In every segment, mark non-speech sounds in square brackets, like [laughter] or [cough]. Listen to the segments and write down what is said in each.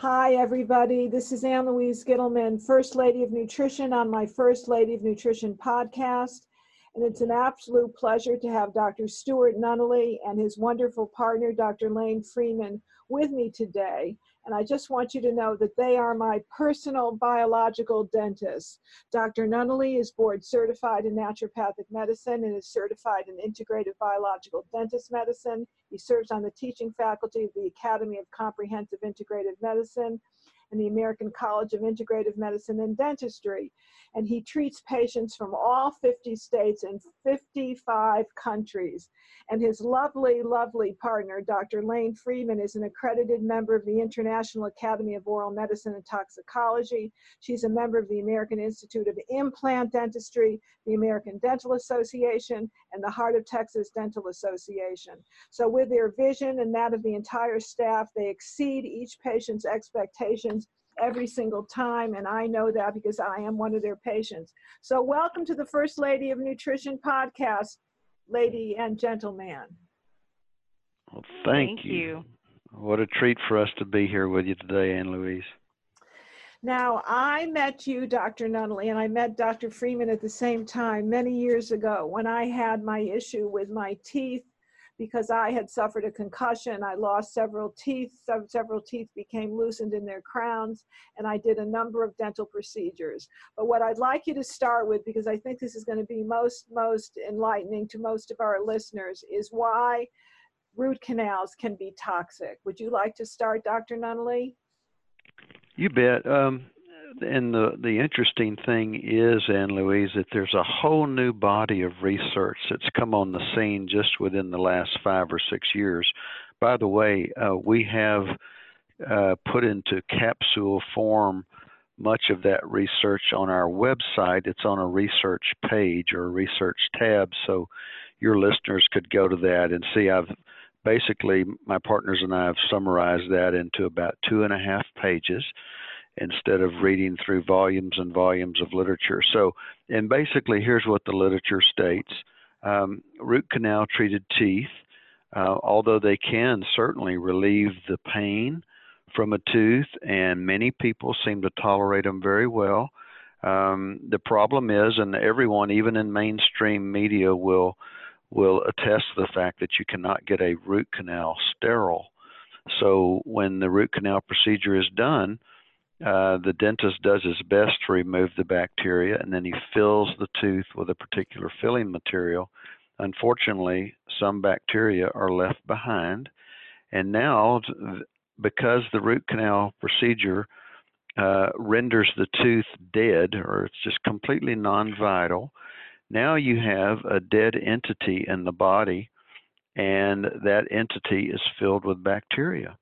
Hi, everybody. This is Ann Louise Gittleman, First Lady of Nutrition on my First Lady of Nutrition podcast. And it's an absolute pleasure to have Dr. Stuart Nunnally and his wonderful partner, Dr. Lane Freeman, with me today. And I just want you to know that they are my personal biological dentists. Dr. Nunnally is board certified in naturopathic medicine and is certified in integrative biological dentist medicine. He serves on the teaching faculty of the Academy of Comprehensive Integrative Medicine and the American College of Integrative Medicine and Dentistry. And he treats patients from all 50 states and 55 countries. And his lovely, lovely partner, Dr. Lane Freeman, is an accredited member of the International Academy of Oral Medicine and Toxicology. She's a member of the American Institute of Implant Dentistry, the American Dental Association, and the Heart of Texas Dental Association. So, with their vision and that of the entire staff, they exceed each patient's expectations every single time, and I know that because I am one of their patients. So, welcome to the First Lady of Nutrition podcast, lady and gentleman. Well, thank, Thank you. you. What a treat for us to be here with you today, Ann Louise. Now, I met you, Dr. Nunnally, and I met Dr. Freeman at the same time many years ago when I had my issue with my teeth because I had suffered a concussion. I lost several teeth, several teeth became loosened in their crowns, and I did a number of dental procedures. But what I'd like you to start with, because I think this is going to be most, most enlightening to most of our listeners, is why root canals can be toxic. Would you like to start, Dr. Nunnally? You bet. Um, and the the interesting thing is, Ann Louise, that there's a whole new body of research that's come on the scene just within the last five or six years. By the way, uh, we have uh, put into capsule form much of that research on our website. It's on a research page or a research tab, so your listeners could go to that and see. I've basically my partners and I have summarized that into about two and a half pages instead of reading through volumes and volumes of literature. So, and basically, here's what the literature states um, root canal treated teeth, uh, although they can certainly relieve the pain from a tooth, and many people seem to tolerate them very well. Um, the problem is, and everyone, even in mainstream media, will will attest to the fact that you cannot get a root canal sterile. So when the root canal procedure is done, uh, the dentist does his best to remove the bacteria and then he fills the tooth with a particular filling material. Unfortunately, some bacteria are left behind. And now, because the root canal procedure uh, renders the tooth dead or it's just completely non vital, now you have a dead entity in the body, and that entity is filled with bacteria.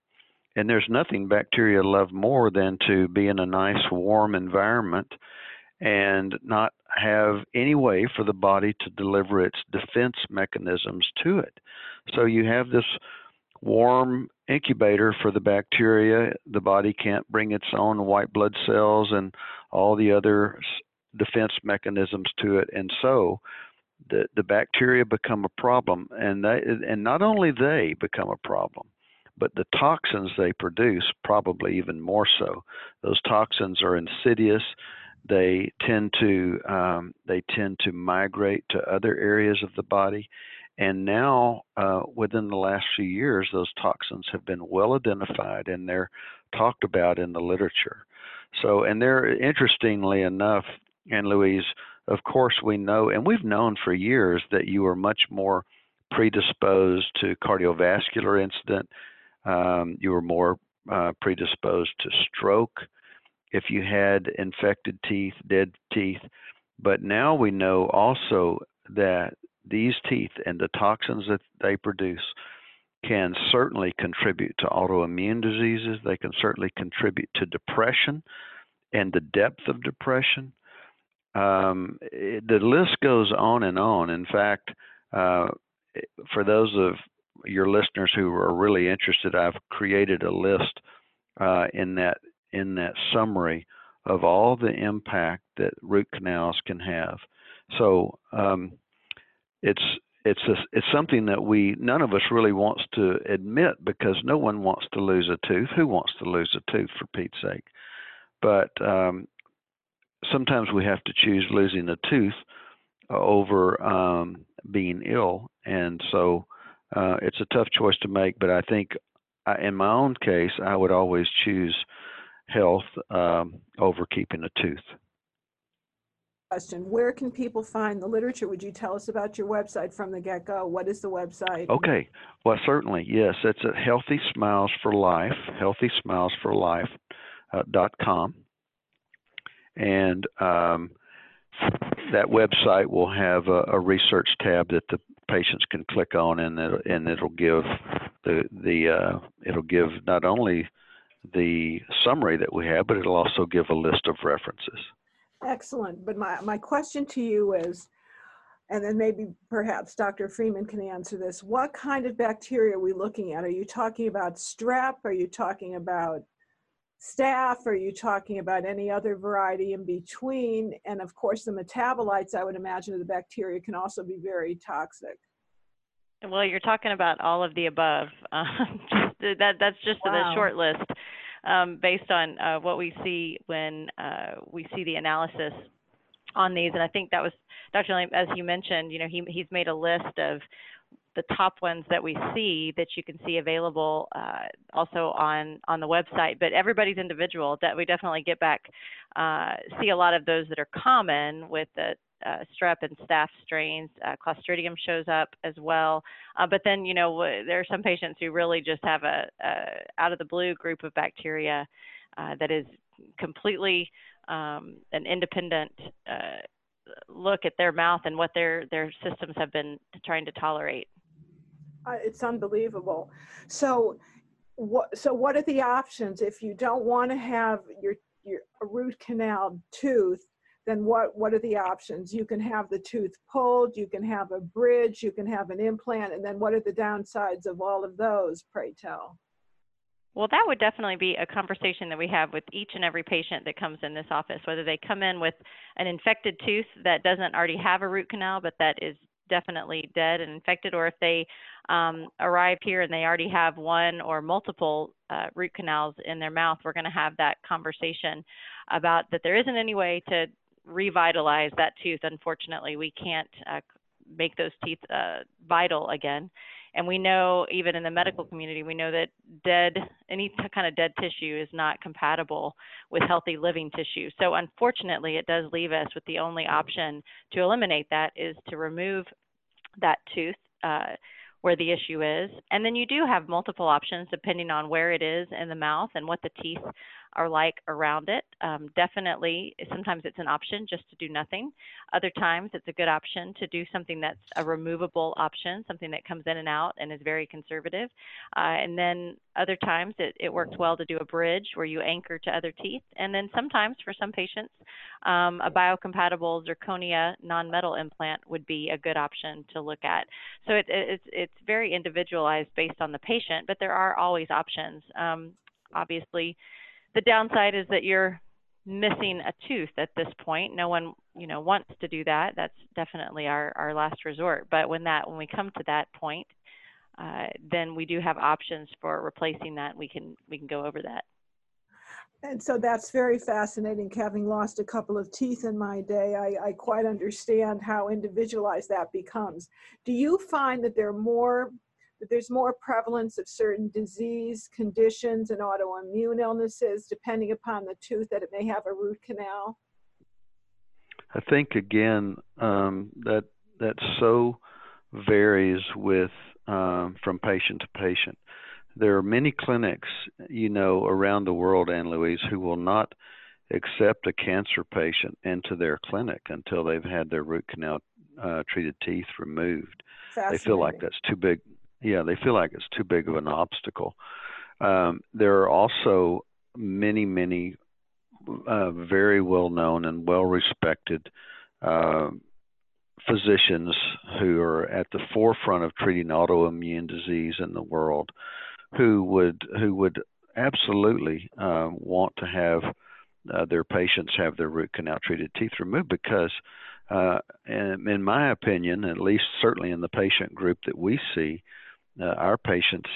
And there's nothing bacteria love more than to be in a nice warm environment and not have any way for the body to deliver its defense mechanisms to it. So you have this warm incubator for the bacteria. The body can't bring its own white blood cells and all the other defense mechanisms to it. And so the, the bacteria become a problem. And, they, and not only they become a problem, but the toxins they produce probably even more so. Those toxins are insidious. They tend to um, they tend to migrate to other areas of the body, and now uh, within the last few years, those toxins have been well identified and they're talked about in the literature. So, and they're interestingly enough, Ann Louise, of course, we know, and we've known for years that you are much more predisposed to cardiovascular incident um, you were more uh, predisposed to stroke if you had infected teeth, dead teeth. But now we know also that these teeth and the toxins that they produce can certainly contribute to autoimmune diseases. They can certainly contribute to depression and the depth of depression. Um, it, the list goes on and on. In fact, uh, for those of your listeners who are really interested, I've created a list uh, in that in that summary of all the impact that root canals can have. So um, it's it's a, it's something that we none of us really wants to admit because no one wants to lose a tooth. Who wants to lose a tooth for Pete's sake? But um, sometimes we have to choose losing a tooth over um, being ill, and so uh, it's a tough choice to make. But I think, I, in my own case, I would always choose health um, over keeping a tooth question. Where can people find the literature? Would you tell us about your website from the get go? What is the website? Okay. Well, certainly. Yes. It's at Healthy Smiles for Life, Healthy Smiles for Life uh, com. And um, that website will have a, a, research tab that the patients can click on, and it, and it'll give the the uh, it'll give not only the summary that we have, but it'll also give a list of references. Excellent. But my, my question to you is, and then maybe perhaps Dr. Freeman can answer this. What kind of bacteria are we looking at? Are you talking about strep? Are you talking about staph? Are you talking about any other variety in between? And of course, the metabolites, I would imagine, of the bacteria can also be very toxic. Well, you're talking about all of the above. [laughs] Um, that that's just wow. the short list um, based on uh, what we see when uh, we see the analysis on these. And I think that was Dr. Lane, as you mentioned, you know, he, he's made a list of the top ones that we see that you can see available uh, also on on the website. But everybody's individual. That we definitely get back uh, see a lot of those that are common with the uh, strep and staph strains. Uh, Clostridium shows up as well. Uh, but then, you know, there are some patients who really just have a, a out of the blue group of bacteria uh, that is completely um, an independent look at their mouth and what their their systems have been trying to tolerate. Uh, it's unbelievable. So, what so what are the options if you don't want to have your your root canal tooth? then what, what are the options? You can have the tooth pulled, you can have a bridge, you can have an implant, and then what are the downsides of all of those, pray tell? Well, that would definitely be a conversation that we have with each and every patient that comes in this office, whether they come in with an infected tooth that doesn't already have a root canal, but that is definitely dead and infected, or if they um, arrive here and they already have one or multiple uh, root canals in their mouth, we're going to have that conversation about that there isn't any way to revitalize that tooth. Unfortunately, we can't uh, make those teeth uh, vital again. And we know, even in the medical community, we know that dead, any kind of dead tissue is not compatible with healthy living tissue. So, unfortunately, it does leave us with the only option to eliminate that is to remove that tooth. Uh, where the issue is. And then you do have multiple options depending on where it is in the mouth and what the teeth are like around it. Um, definitely, sometimes it's an option just to do nothing. Other times, it's a good option to do something that's a removable option, something that comes in and out and is very conservative. Uh, and then other times, it, it works well to do a bridge where you anchor to other teeth. And then sometimes, for some patients, um, a biocompatible zirconia non-metal implant would be a good option to look at. So it, it's it's very individualized based on the patient, but there are always options. Um, obviously, the downside is that you're missing a tooth at this point. No one, you know, wants to do that. That's definitely our, our last resort. But when that when we come to that point, uh, then we do have options for replacing that. We can we can go over that. And so that's very fascinating. Having lost a couple of teeth in my day, I, I quite understand how individualized that becomes. Do you find that there are more that there's more prevalence of certain disease conditions and autoimmune illnesses depending upon the tooth that it may have a root canal? I think again um, that that so varies with um, from patient to patient. There are many clinics, you know, around the world, Ann Louise, who will not accept a cancer patient into their clinic until they've had their root canal uh, treated teeth removed. They feel like that's too big yeah, they feel like it's too big of an obstacle. Um, there are also many, many uh, very well known and well respected uh, physicians who are at the forefront of treating autoimmune disease in the world who would who would absolutely uh, want to have uh, their patients have their root canal treated teeth removed because uh, and in my opinion, at least certainly in the patient group that we see, uh, our patients,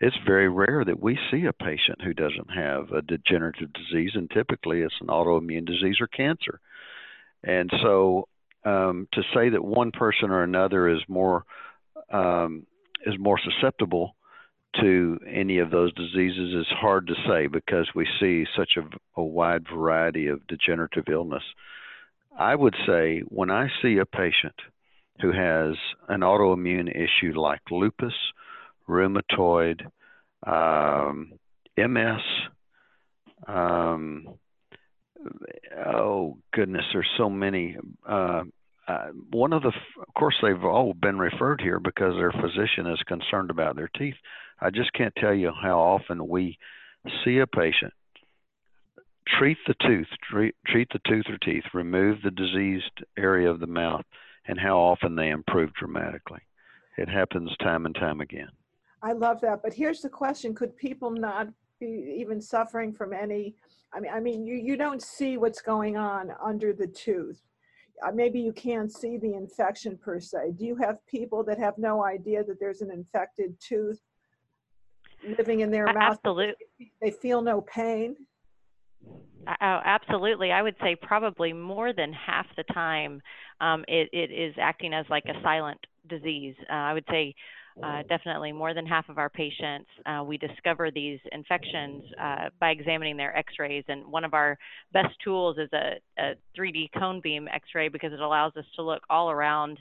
it's very rare that we see a patient who doesn't have a degenerative disease, and typically it's an autoimmune disease or cancer. And so, um, to say that one person or another is more um, is more susceptible to any of those diseases is hard to say because we see such a, a wide variety of degenerative illness. I would say when I see a patient who has an autoimmune issue like lupus, rheumatoid, um, MS, um, oh goodness, there's so many. Uh, uh, one of the, of course, they've all been referred here because their physician is concerned about their teeth. I just can't tell you how often we see a patient treat the tooth, treat, treat the tooth or teeth, remove the diseased area of the mouth, and how often they improve dramatically. It happens time and time again. I love that. But here's the question could people not be even suffering from any? I mean, I mean, you, you don't see what's going on under the tooth. Uh, maybe you can't see the infection per se. Do you have people that have no idea that there's an infected tooth living in their mouth? Absolutely. They feel no pain? Oh, absolutely. I would say probably more than half the time um, it, it is acting as like a silent disease. Uh, I would say uh, definitely more than half of our patients, uh, we discover these infections uh, by examining their x-rays. And one of our best tools is a, a 3D cone beam x-ray because it allows us to look all around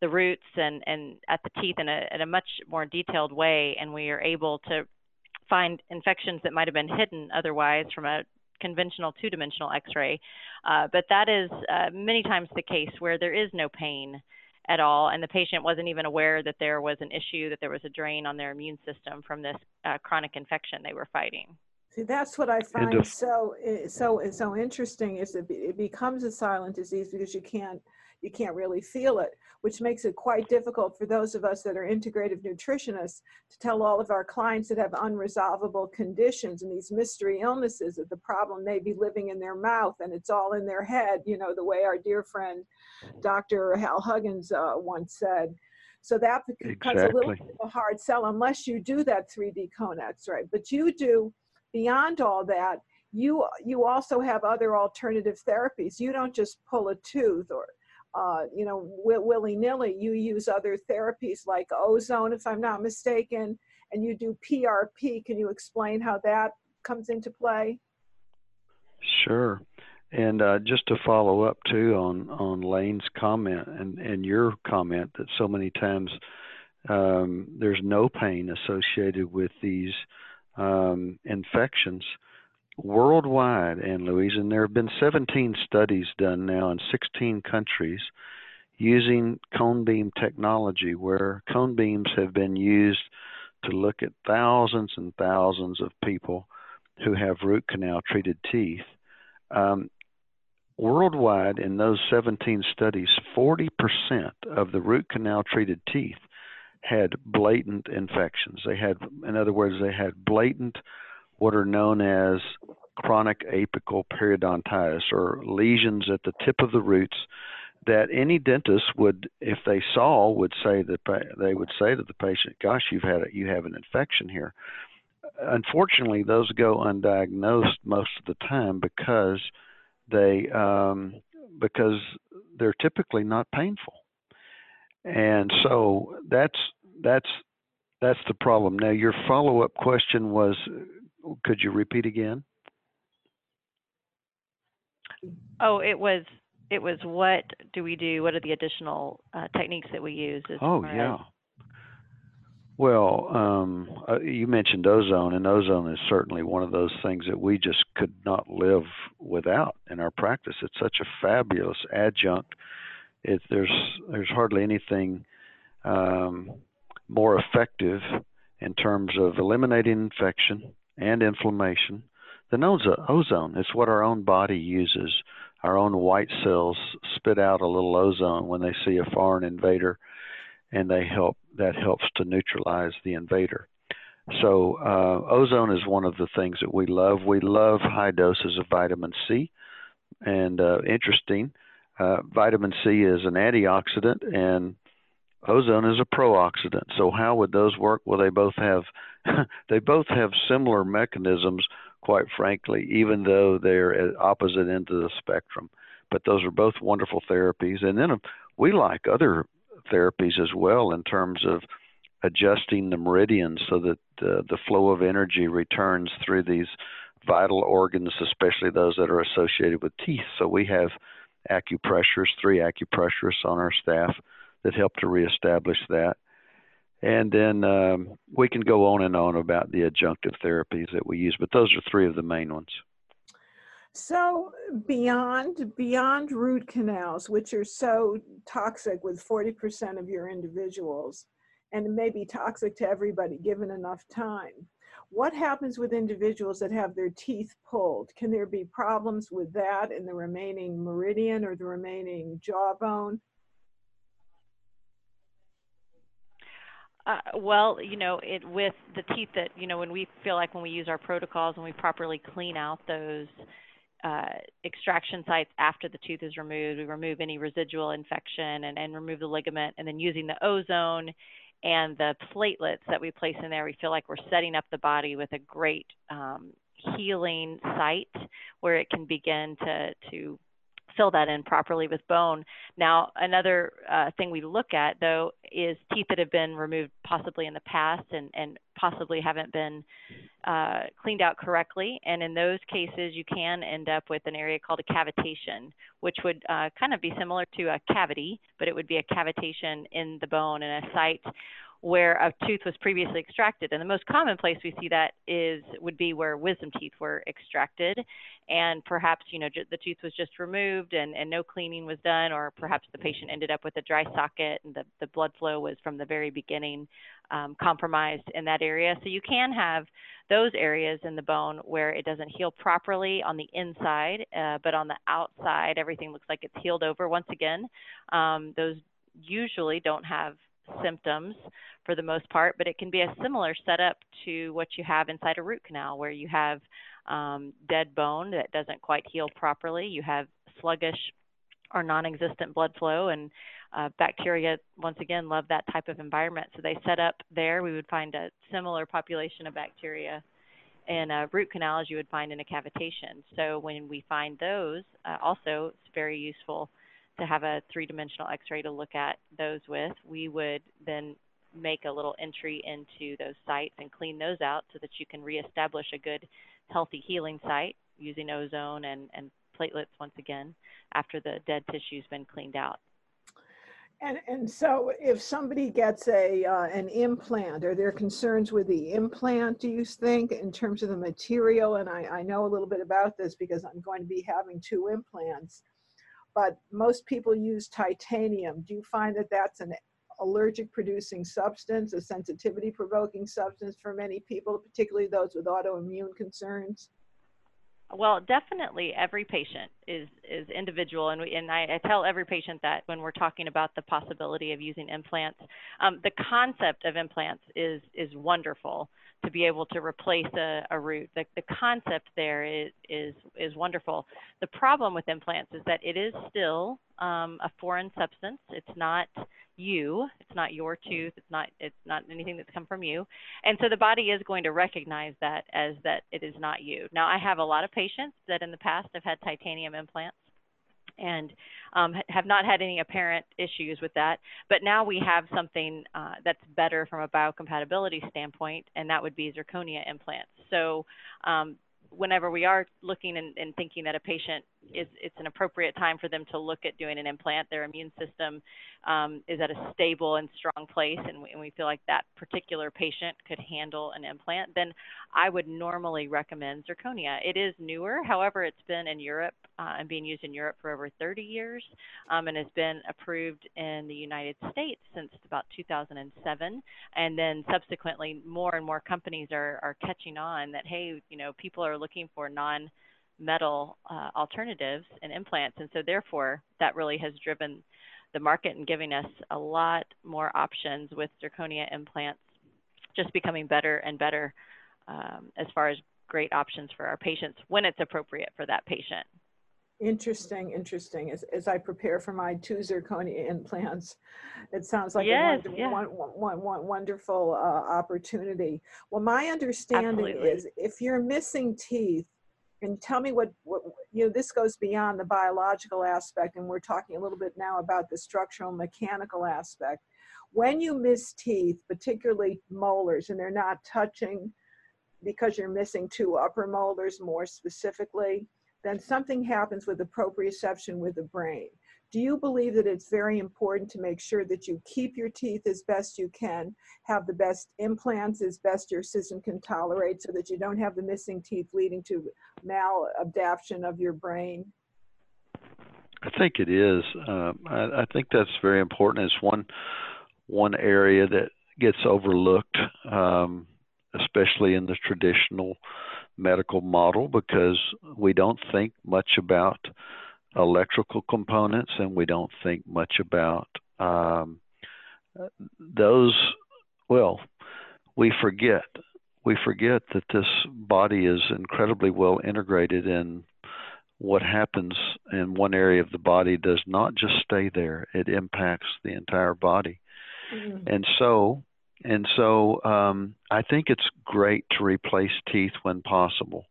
the roots and, and at the teeth in a, in a much more detailed way. And we are able to find infections that might have been hidden otherwise from a conventional two-dimensional x-ray. Uh, but that is uh, many times the case where there is no pain at all, and the patient wasn't even aware that there was an issue, that there was a drain on their immune system from this uh, chronic infection they were fighting. See, that's what I find so so so interesting. Is it, it becomes a silent disease because you can't you can't really feel it, which makes it quite difficult for those of us that are integrative nutritionists to tell all of our clients that have unresolvable conditions and these mystery illnesses that the problem may be living in their mouth and it's all in their head, you know, the way our dear friend Dr. Hal Huggins uh, once said. So that becomes exactly. a little bit of a hard sell unless you do that 3D cone X-ray. But you do beyond all that, you you also have other alternative therapies. You don't just pull a tooth or uh, you know, willy nilly. You use other therapies like ozone, if I'm not mistaken, and you do PRP. Can you explain how that comes into play? Sure. And uh, just to follow up too on on Lane's comment and and your comment that so many times um, there's no pain associated with these um, infections worldwide, Ann Louise, and there have been 17 studies done now in 16 countries using cone beam technology, where cone beams have been used to look at thousands and thousands of people who have root canal treated teeth. Um, worldwide, in those 17 studies, 40% of the root canal treated teeth had blatant infections. They had, in other words, they had blatant what are known as chronic apical periodontitis or lesions at the tip of the roots that any dentist would if they saw would say that they would say to the patient gosh you've had a, you have an infection here. Unfortunately those go undiagnosed most of the time because they um, because they're typically not painful. And so that's that's that's the problem. Now your follow-up question was could you repeat again? Oh, it was it was what do we do? What are the additional uh, techniques that we use? Oh yeah. Well, um, uh, you mentioned ozone, and ozone is certainly one of those things that we just could not live without in our practice. It's such a fabulous adjunct. It, there's there's hardly anything um, more effective in terms of eliminating infection, and inflammation. The ozone is what our own body uses. Our own white cells spit out a little ozone when they see a foreign invader, and they help. That helps to neutralize the invader. So uh, ozone is one of the things that we love. We love high doses of vitamin C, and uh, interesting. uh, vitamin C is an antioxidant and ozone is a pro-oxidant. So how would those work? Well, they both have [laughs] they both have similar mechanisms, quite frankly, even though they're at opposite ends of the spectrum. But those are both wonderful therapies. And then uh, we like other therapies as well in terms of adjusting the meridians so that uh, the flow of energy returns through these vital organs, especially those that are associated with teeth. So we have acupressurists, three acupressurists on our staff that help to reestablish that. And then um, we can go on and on about the adjunctive therapies that we use, but those are three of the main ones. So beyond beyond root canals, which are so toxic with 40% of your individuals, and may be toxic to everybody given enough time. What happens with individuals that have their teeth pulled? Can there be problems with that in the remaining meridian or the remaining jawbone? Uh, well, you know, it with the teeth that you know when we feel like when we use our protocols and we properly clean out those uh, extraction sites after the tooth is removed, we remove any residual infection and, and remove the ligament, and then using the ozone and the platelets that we place in there, we feel like we're setting up the body with a great um, healing site where it can begin to to fill that in properly with bone. Now, another uh, thing we look at though is teeth that have been removed possibly in the past and, and possibly haven't been uh, cleaned out correctly. And in those cases, you can end up with an area called a cavitation, which would uh, kind of be similar to a cavity, but it would be a cavitation in the bone and a site where a tooth was previously extracted. And the most common place we see that is would be where wisdom teeth were extracted, and perhaps you know the tooth was just removed and, and no cleaning was done, or perhaps the patient ended up with a dry socket and the, the blood flow was from the very beginning um, compromised in that area. So you can have those areas in the bone where it doesn't heal properly on the inside, uh, but on the outside everything looks like it's healed over. Once again, um, those usually don't have symptoms for the most part, but it can be a similar setup to what you have inside a root canal where you have um, dead bone that doesn't quite heal properly. You have sluggish or non existent blood flow, and uh, bacteria, once again, love that type of environment. So they set up there. We would find a similar population of bacteria in a root canal as you would find in a cavitation. So when we find those, uh, also, it's very useful to have a three dimensional x ray to look at those with. We would then make a little entry into those sites and clean those out so that you can reestablish a good, healthy healing site using ozone and, and platelets once again after the dead tissue's been cleaned out. And, and so if somebody gets a uh, an implant, are there concerns with the implant, do you think, in terms of the material? And I, I know a little bit about this because I'm going to be having two implants but most people use titanium. Do you find that that's an allergic producing substance, a sensitivity provoking substance for many people, particularly those with autoimmune concerns? Well, definitely every patient is is individual, and we, and I, I, tell every patient that when we're talking about the possibility of using implants, um, the concept of implants is is wonderful to be able to replace a, a root. The, the concept there is, is, is wonderful. The problem with implants is that it is still um, a foreign substance. It's not you. It's not your tooth. It's not. It's not anything that's come from you. And so the body is going to recognize that as that it is not you. Now I have a lot of patients that in the past have had titanium implants and um, have not had any apparent issues with that. But now we have something uh, that's better from a biocompatibility standpoint, and that would be zirconia implants. So um, whenever we are looking and, and, thinking that a patient it's an appropriate time for them to look at doing an implant, their immune system um, is at a stable and strong place, and we, and we, feel like that particular patient could handle an implant, then I would normally recommend zirconia. It is newer, however, it's been in Europe uh, and being used in Europe for over 30 years, um, and has been approved in the United States since about 2007, and then subsequently more and more companies are, are catching on that hey, you know, people are looking for non metal uh, alternatives and implants, and so therefore that really has driven the market and giving us a lot more options with zirconia implants, just becoming better and better um, as far as great options for our patients when it's appropriate for that patient. Interesting, interesting. As, as I prepare for my two zirconia implants, it sounds like Yes, a wonder, yeah. one, one, one, wonderful uh, opportunity. Well, my understanding Absolutely. is if you're missing teeth, and tell me what, what, you know, this goes beyond the biological aspect, and we're talking a little bit now about the structural mechanical aspect. When you miss teeth, particularly molars, and they're not touching because you're missing two upper molars more specifically, then something happens with the proprioception with the brain. Do you believe that it's very important to make sure that you keep your teeth as best you can, have the best implants as best your system can tolerate so that you don't have the missing teeth leading to maladaptation of your brain? I think it is. Um, I, I think that's very important. It's one one area that gets overlooked, um, especially in the traditional medical model, because we don't think much about electrical components and we don't think much about um, those. Well, we forget. We forget that this body is incredibly well integrated in what happens in one area of the body does not just stay there it impacts the entire body Mhm. and so and so um, I think it's great to replace teeth when possible.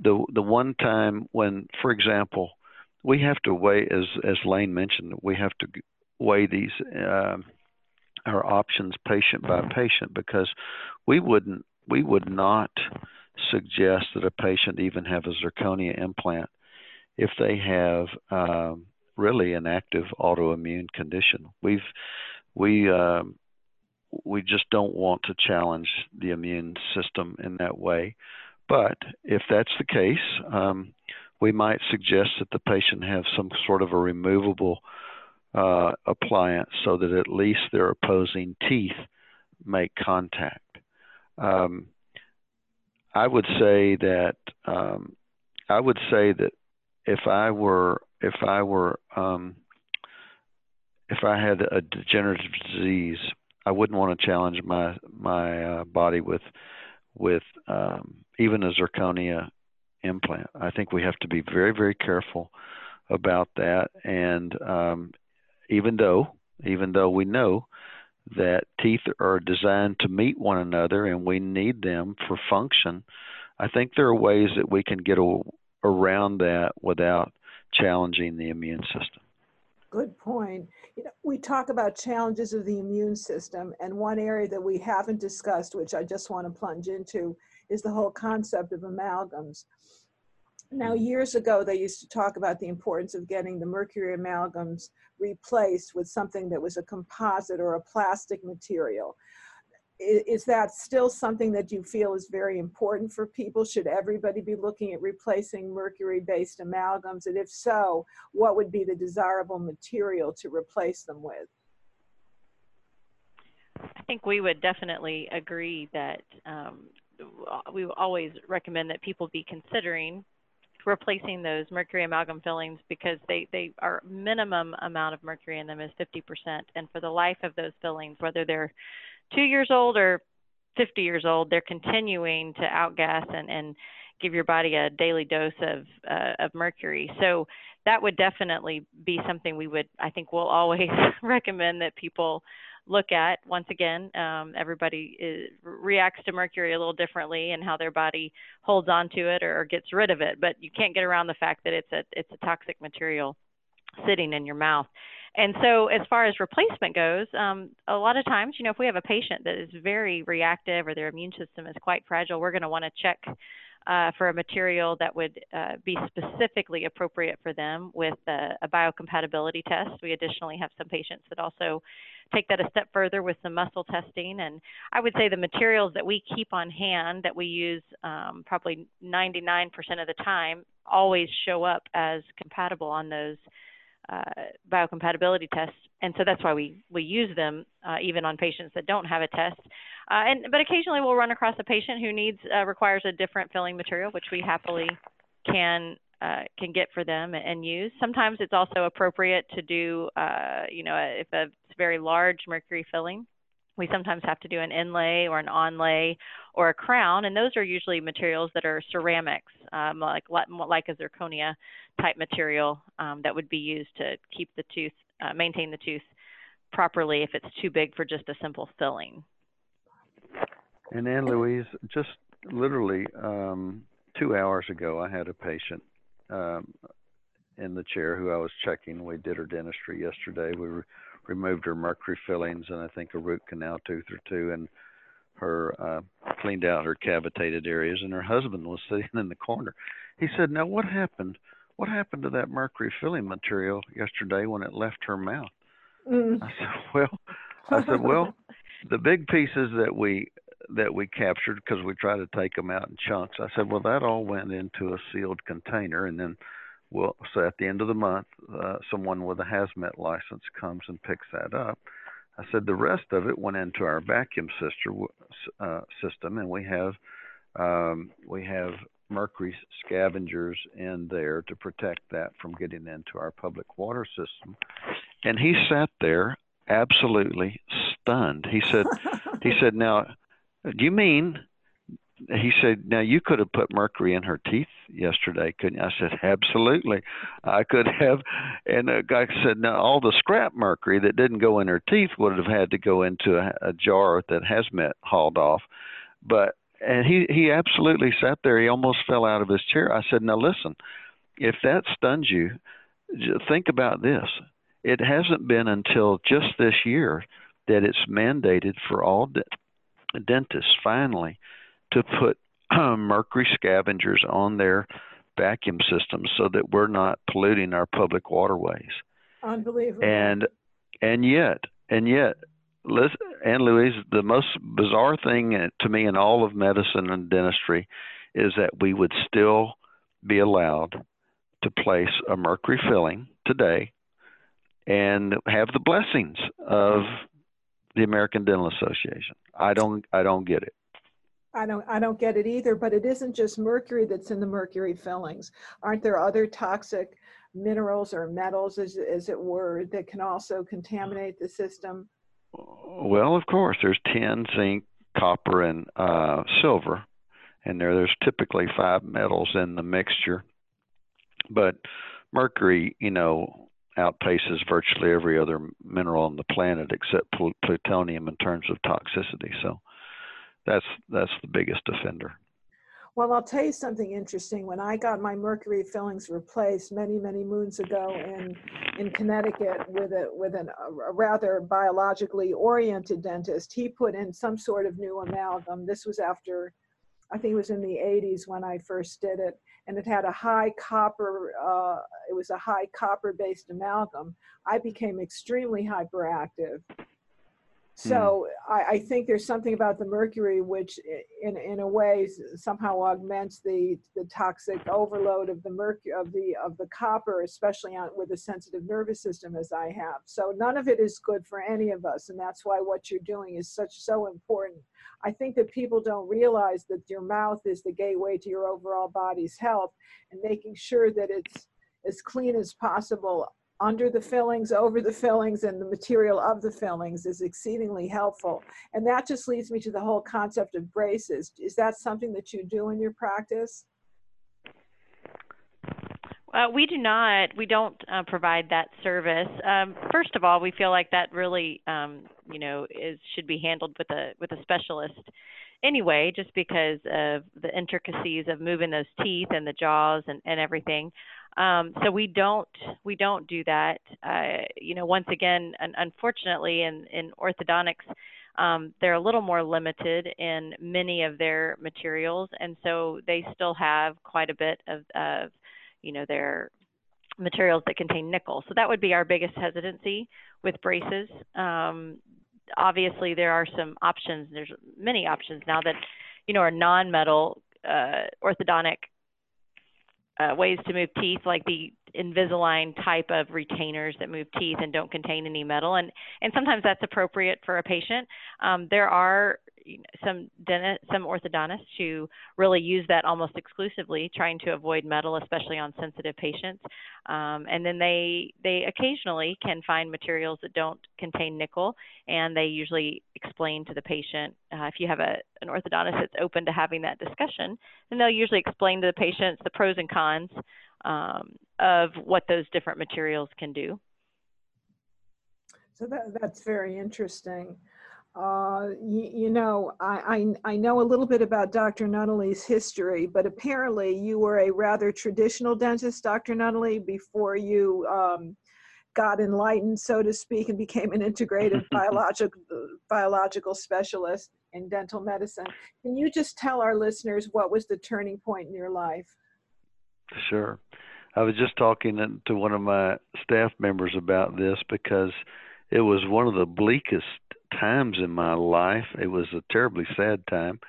The the one time when, for example, we have to weigh, as as Lane mentioned, we have to weigh these um our options patient by patient because we wouldn't we would not suggest that a patient even have a zirconia implant if they have um, really an active autoimmune condition. We've we um, we just don't want to challenge the immune system in that way. But if that's the case, um, we might suggest that the patient have some sort of a removable uh, appliance so that at least their opposing teeth make contact. Um, I would say that um, I would say that if I were if I were um, if I had a degenerative disease, I wouldn't want to challenge my my uh, body with with um, even a zirconia implant. I think we have to be very very careful about that. And um, even though even though we know that teeth are designed to meet one another and we need them for function, I think there are ways that we can get a, around that without challenging the immune system. Good point. You know, we talk about challenges of the immune system, and one area that we haven't discussed, which I just want to plunge into, is the whole concept of amalgams. Now, years ago, they used to talk about the importance of getting the mercury amalgams replaced with something that was a composite or a plastic material. Is that still something that you feel is very important for people? Should everybody be looking at replacing mercury-based amalgams? And if so, what would be the desirable material to replace them with? I think we would definitely agree that um, we always recommend that people be considering replacing those mercury amalgam fillings because they, they are minimum amount of mercury in them is 50%. And for the life of those fillings, whether they're two years old or 50 years old, they're continuing to outgas and, and give your body a daily dose of, uh, of mercury. So that would definitely be something we would, I think, we'll always [laughs] recommend that people look at. Once again, um, everybody is, reacts to mercury a little differently and how their body holds onto it or, or gets rid of it. But you can't get around the fact that it's a it's a toxic material sitting in your mouth. And so, as far as replacement goes, um, a lot of times, you know, if we have a patient that is very reactive or their immune system is quite fragile, we're going to want to check uh, for a material that would uh, be specifically appropriate for them with a, a biocompatibility test. We additionally have some patients that also take that a step further with some muscle testing. And I would say the materials that we keep on hand that we use um, probably 99% of the time always show up as compatible on those uh, biocompatibility tests, and so that's why we we use them uh, even on patients that don't have a test. Uh, and but occasionally we'll run across a patient who needs uh, requires a different filling material, which we happily can uh, can get for them and use. Sometimes it's also appropriate to do, uh, you know, if a very large mercury filling, We sometimes have to do an inlay or an onlay or a crown, and those are usually materials that are ceramics, um, like like a zirconia type material um, that would be used to keep the tooth, uh, maintain the tooth properly if it's too big for just a simple filling. And Ann Louise, just literally um, two hours ago, I had a patient um, in the chair who I was checking. We did her dentistry yesterday. We re- removed her mercury fillings and I think a root canal tooth or two, and her uh, cleaned out her cavitated areas. And her husband was [laughs] sitting in the corner. He said, "Now what happened? What happened to that mercury filling material yesterday when it left her mouth?" Mm. I said, "Well." I said, "Well, [laughs] the big pieces that we that we captured because we try to take them out in chunks. I said, well, that all went into a sealed container, and then we'll so at the end of the month, uh, someone with a hazmat license comes and picks that up. I said the rest of it went into our vacuum sister uh, system, and we have um, we have mercury scavengers in there to protect that from getting into our public water system. And he sat there absolutely stunned. He said, [laughs] he said, now do you mean? He said, "Now you could have put mercury in her teeth yesterday, couldn't you?" I said, "Absolutely, I could have." And the guy said, "Now all the scrap mercury that didn't go in her teeth would have had to go into a, a jar that has hazmat hauled off." But and he he absolutely sat there. He almost fell out of his chair. I said, "Now listen, if that stuns you, think about this. It hasn't been until just this year that it's mandated for all dentists finally to put um, mercury scavengers on their vacuum systems so that we're not polluting our public waterways. Unbelievable. And and yet and yet listen, Ann Louise, the most bizarre thing to me in all of medicine and dentistry is that we would still be allowed to place a mercury filling today and have the blessings of the American Dental Association. I don't I don't get it. I don't I don't get it either, but it isn't just mercury that's in the mercury fillings. Aren't there other toxic minerals or metals as as it were that can also contaminate the system? Well, of course, there's tin, zinc, copper and uh, silver. And there there's typically five metals in the mixture. But mercury, you know, outpaces virtually every other mineral on the planet except pl- plutonium in terms of toxicity. So that's that's the biggest offender. Well, I'll tell you something interesting. When I got my mercury fillings replaced many, many moons ago in in Connecticut with a with an, a rather biologically oriented dentist, he put in some sort of new amalgam. This was after, I think it was in the 80s when I first did it, and it had a high copper, uh, it was a high copper based amalgam, I became extremely hyperactive. So mm. I, I, think there's something about the mercury which, in in a way, somehow augments the the toxic overload of the mercury of the of the copper, especially on, with a sensitive nervous system as I have. So none of it is good for any of us, and that's why what you're doing is such so important. I think that people don't realize that your mouth is the gateway to your overall body's health, and making sure that it's as clean as possible under the fillings, over the fillings, and the material of the fillings is exceedingly helpful. And that just leads me to the whole concept of braces. Is that something that you do in your practice? Uh, we do not. We don't uh, provide that service. Um, first of all, we feel like that really, um, you know, is should be handled with a with a specialist anyway, just because of the intricacies of moving those teeth and the jaws and, and everything. Um, so we don't we don't do that. Uh, you know, once again, un- unfortunately, in in orthodontics, um, they're a little more limited in many of their materials, and so they still have quite a bit of, of you know their materials that contain nickel. So that would be our biggest hesitancy with braces. Um, obviously, there are some options. There's many options now that you know are non-metal uh, orthodontic uh, ways to move teeth, like the Invisalign type of retainers that move teeth and don't contain any metal, and and sometimes that's appropriate for a patient. Um, there are some dentist, some orthodontists who really use that almost exclusively, trying to avoid metal, especially on sensitive patients. Um, and then they they occasionally can find materials that don't contain nickel, and they usually explain to the patient. Uh, if you have a an orthodontist that's open to having that discussion, then they'll usually explain to the patients the pros and cons um, of what those different materials can do. So that, that's very interesting. Uh, you, you, know, I, I, I, know a little bit about Dr. Nunnally's history, but apparently you were a rather traditional dentist, Dr. Nunnally, before you um, got enlightened, so to speak, and became an integrative [laughs] biological, biological specialist in dental medicine. Can you just tell our listeners what was the turning point in your life? Sure. I was just talking to one of my staff members about this because it was one of the bleakest times in my life. It was a terribly sad time.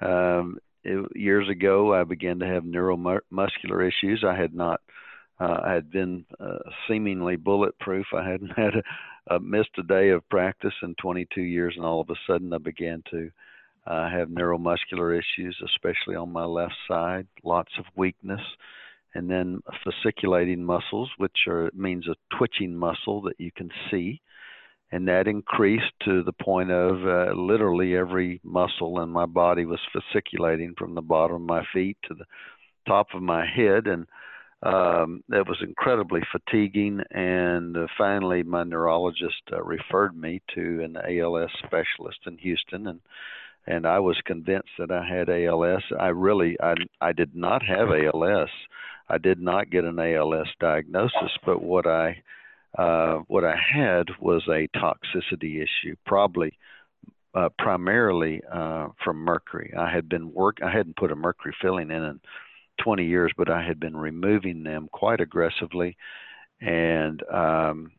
Um, it, years ago, I began to have neuromuscular issues. I had not, uh, I had been uh, seemingly bulletproof. I hadn't [laughs] had a, a missed a day of practice in 22 years, and all of a sudden, I began to uh, have neuromuscular issues, especially on my left side. Lots of weakness, and then fasciculating muscles, which are means a twitching muscle that you can see and that increased to the point of uh, literally every muscle in my body was fasciculating from the bottom of my feet to the top of my head. And um, that was incredibly fatiguing. And uh, finally my neurologist uh, referred me to an ALS specialist in Houston. And and I was convinced that I had ALS I really I I did not have ALS I did not get an ALS diagnosis but what I uh, what I had was a toxicity issue, probably uh, primarily uh, from mercury. I had been work. I hadn't put a mercury filling in in 20 years, but I had been removing them quite aggressively, and um,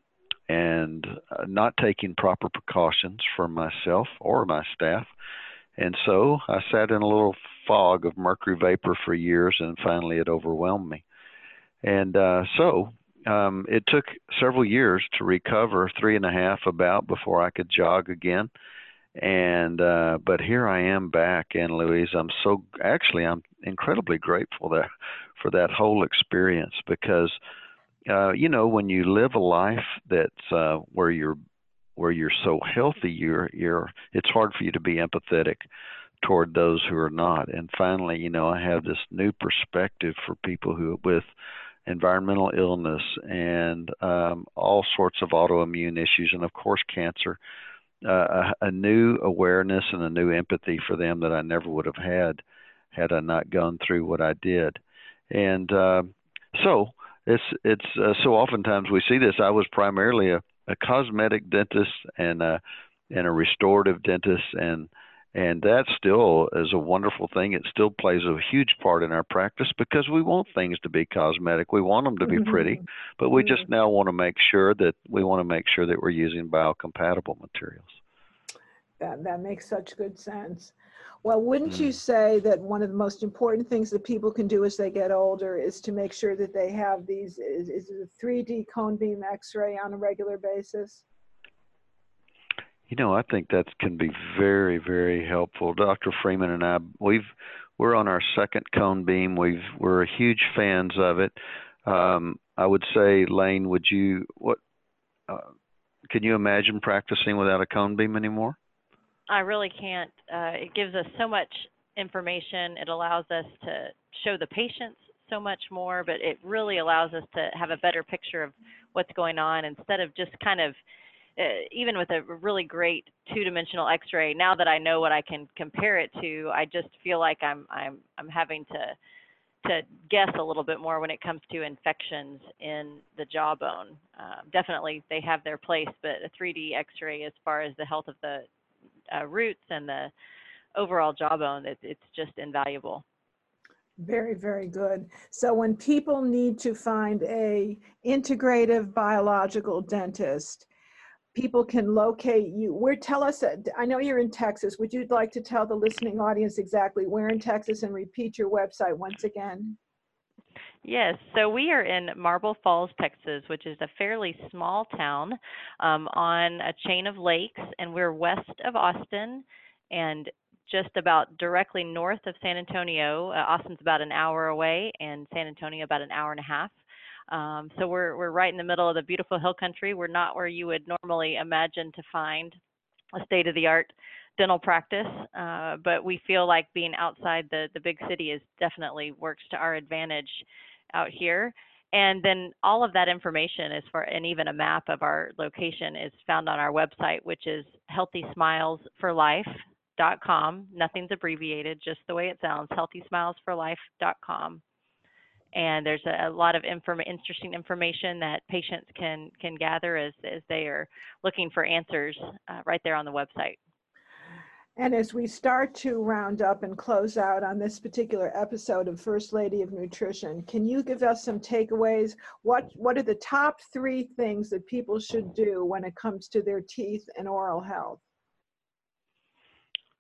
and uh, not taking proper precautions for myself or my staff. And so I sat in a little fog of mercury vapor for years, and finally it overwhelmed me. And uh, so um, it took several years to recover, three and a half about before I could jog again. And uh, but here I am back, Ann Louise, I'm so actually I'm incredibly grateful that [laughs] for that whole experience because uh, you know when you live a life that's uh, where you're where you're so healthy, you're you're it's hard for you to be empathetic toward those who are not. And finally, you know, I have this new perspective for people who with environmental illness, and um, all sorts of autoimmune issues, and of course, cancer. Uh, a, a, new awareness and a new empathy for them that I never would have had had I not gone through what I did. And uh, so it's it's uh, so oftentimes we see this. I was primarily a, a cosmetic dentist and a and a restorative dentist, and and that still is a wonderful thing. It still plays a huge part in our practice because we want things to be cosmetic. We want them to be mm-hmm. pretty, but we mm-hmm. just now want to make sure that we want to make sure that we're using biocompatible materials. That that makes such good sense. Well, wouldn't mm. you say that one of the most important things that people can do as they get older is to make sure that they have these is, is a 3D cone beam X-ray on a regular basis? You know, I think that can be very, very helpful. Dr. Freeman and I, we've we're on our second cone beam. We've we're huge fans of it. Um, I would say, Lane, would you what? Uh, can you imagine practicing without a cone beam anymore? I really can't. Uh, it gives us so much information. It allows us to show the patients so much more, but it really allows us to have a better picture of what's going on instead of just kind of even with a really great two-dimensional X-ray, now that I know what I can compare it to, I just feel like I'm I'm I'm having to to guess a little bit more when it comes to infections in the jawbone. Uh, definitely, they have their place, but a 3D X-ray, as far as the health of the uh, roots and the overall jawbone, it, it's just invaluable. Very, very good. So when people need to find a integrative biological dentist, people can locate you where tell us uh, i know you're in texas would you like to tell the listening audience exactly where in texas and repeat your website once again Yes, so we are in Marble Falls, Texas, which is a fairly small town um, on a chain of lakes, and we're west of Austin and just about directly north of San Antonio. Uh, Austin's about an hour away, and San Antonio about an hour and a half. Um, so we're we're right in the middle of the beautiful hill country. We're not where you would normally imagine to find a state of the art dental practice, uh, but we feel like being outside the the big city is definitely works to our advantage out here. And then all of that information is for, and even a map of our location is found on our website, which is healthysmilesforlife.com. Nothing's abbreviated, just the way it sounds, healthysmilesforlife.com. And there's a, a lot of inform- interesting information that patients can can gather as, as they are looking for answers uh, right there on the website. And as we start to round up and close out on this particular episode of First Lady of Nutrition, can you give us some takeaways? What what are the top three things that people should do when it comes to their teeth and oral health?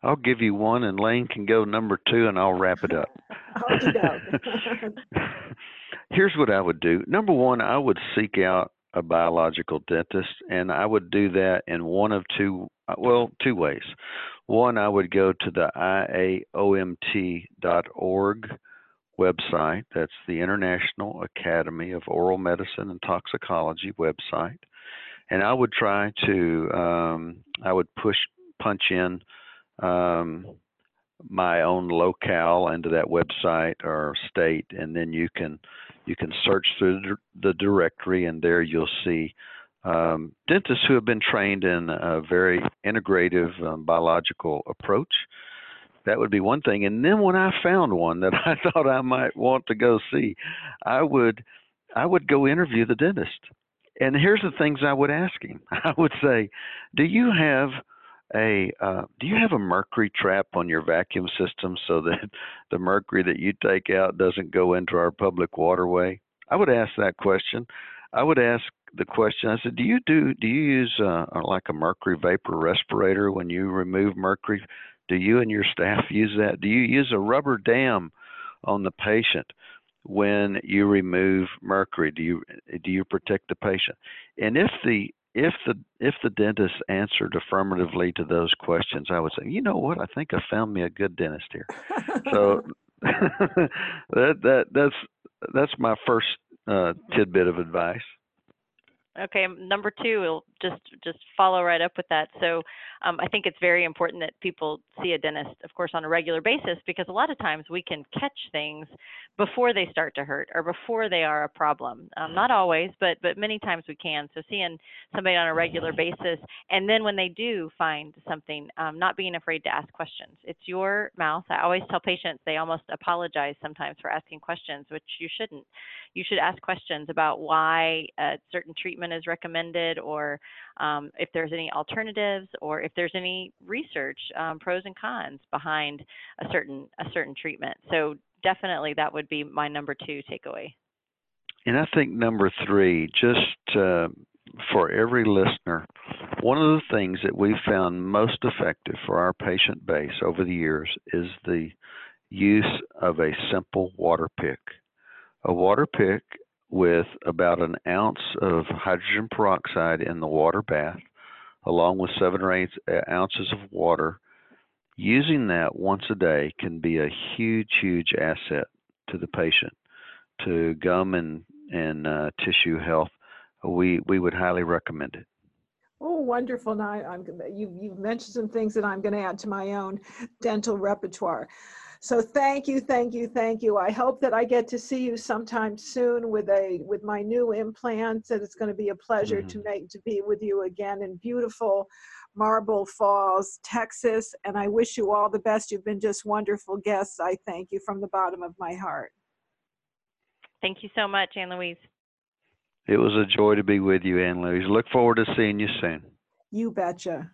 I'll give you one, and Lane can go number two, and I'll wrap it up. [laughs] [laughs] Here's what I would do. Number one, I would seek out a biological dentist, and I would do that in one of two, well, two ways. One, I would go to the IAOMT.org website. That's the International Academy of Oral Medicine and Toxicology website. And I would try to, um, I would push, punch in um, my own locale into that website or state, and then you can you can search through the directory, and there you'll see um, dentists who have been trained in a very integrative um, biological approach. That would be one thing. And then when I found one that [laughs] I thought I might want to go see, I would I would go interview the dentist. And here's the things I would ask him. [laughs] I would say, "Do you have a uh, do you have a mercury trap on your vacuum system so that [laughs] the mercury that you take out doesn't go into our public waterway?" I would ask that question. I would ask the question. I said, "Do you do do you use uh, like a mercury vapor respirator when you remove mercury? Do you and your staff use that? Do you use a rubber dam on the patient when you remove mercury? Do you do you protect the patient? And if the if the if the dentist answered affirmatively to those questions, I would say, you know what, I think I found me a good dentist here. so [laughs] [laughs] that that that's that's my first uh, tidbit of advice. Okay, number two, we'll just just follow right up with that. So, um, I think it's very important that people see a dentist, of course, on a regular basis, because a lot of times we can catch things before they start to hurt or before they are a problem. Um, not always, but but many times we can. So, seeing somebody on a regular basis, and then when they do find something, um, not being afraid to ask questions. It's your mouth. I always tell patients they almost apologize sometimes for asking questions, which you shouldn't. You should ask questions about why certain treatment treatment is recommended or um, if there's any alternatives or if there's any research um, pros and cons behind a certain a certain treatment. So definitely that would be my number two takeaway. And i think number three just uh, for every listener one of the things that we've found most effective for our patient base over the years is the use of a simple water pick. A water pick with about an ounce of hydrogen peroxide in the water bath, along with seven or eight uh, ounces of water. Using that once a day can be a huge, huge asset to the patient, to gum and and uh, tissue health. We we would highly recommend it. Oh, wonderful! Now I'm you you've mentioned some things that I'm going to add to my own dental repertoire. So thank you, thank you, thank you. I hope that I get to see you sometime soon with a with my new implants, and it's going to be a pleasure mm-hmm. to make to be with you again in beautiful Marble Falls, Texas. And I wish you all the best. You've been just wonderful guests. I thank you from the bottom of my heart. Thank you so much, Ann Louise. It was a joy to be with you, Ann Louise. Look forward to seeing you soon. You betcha.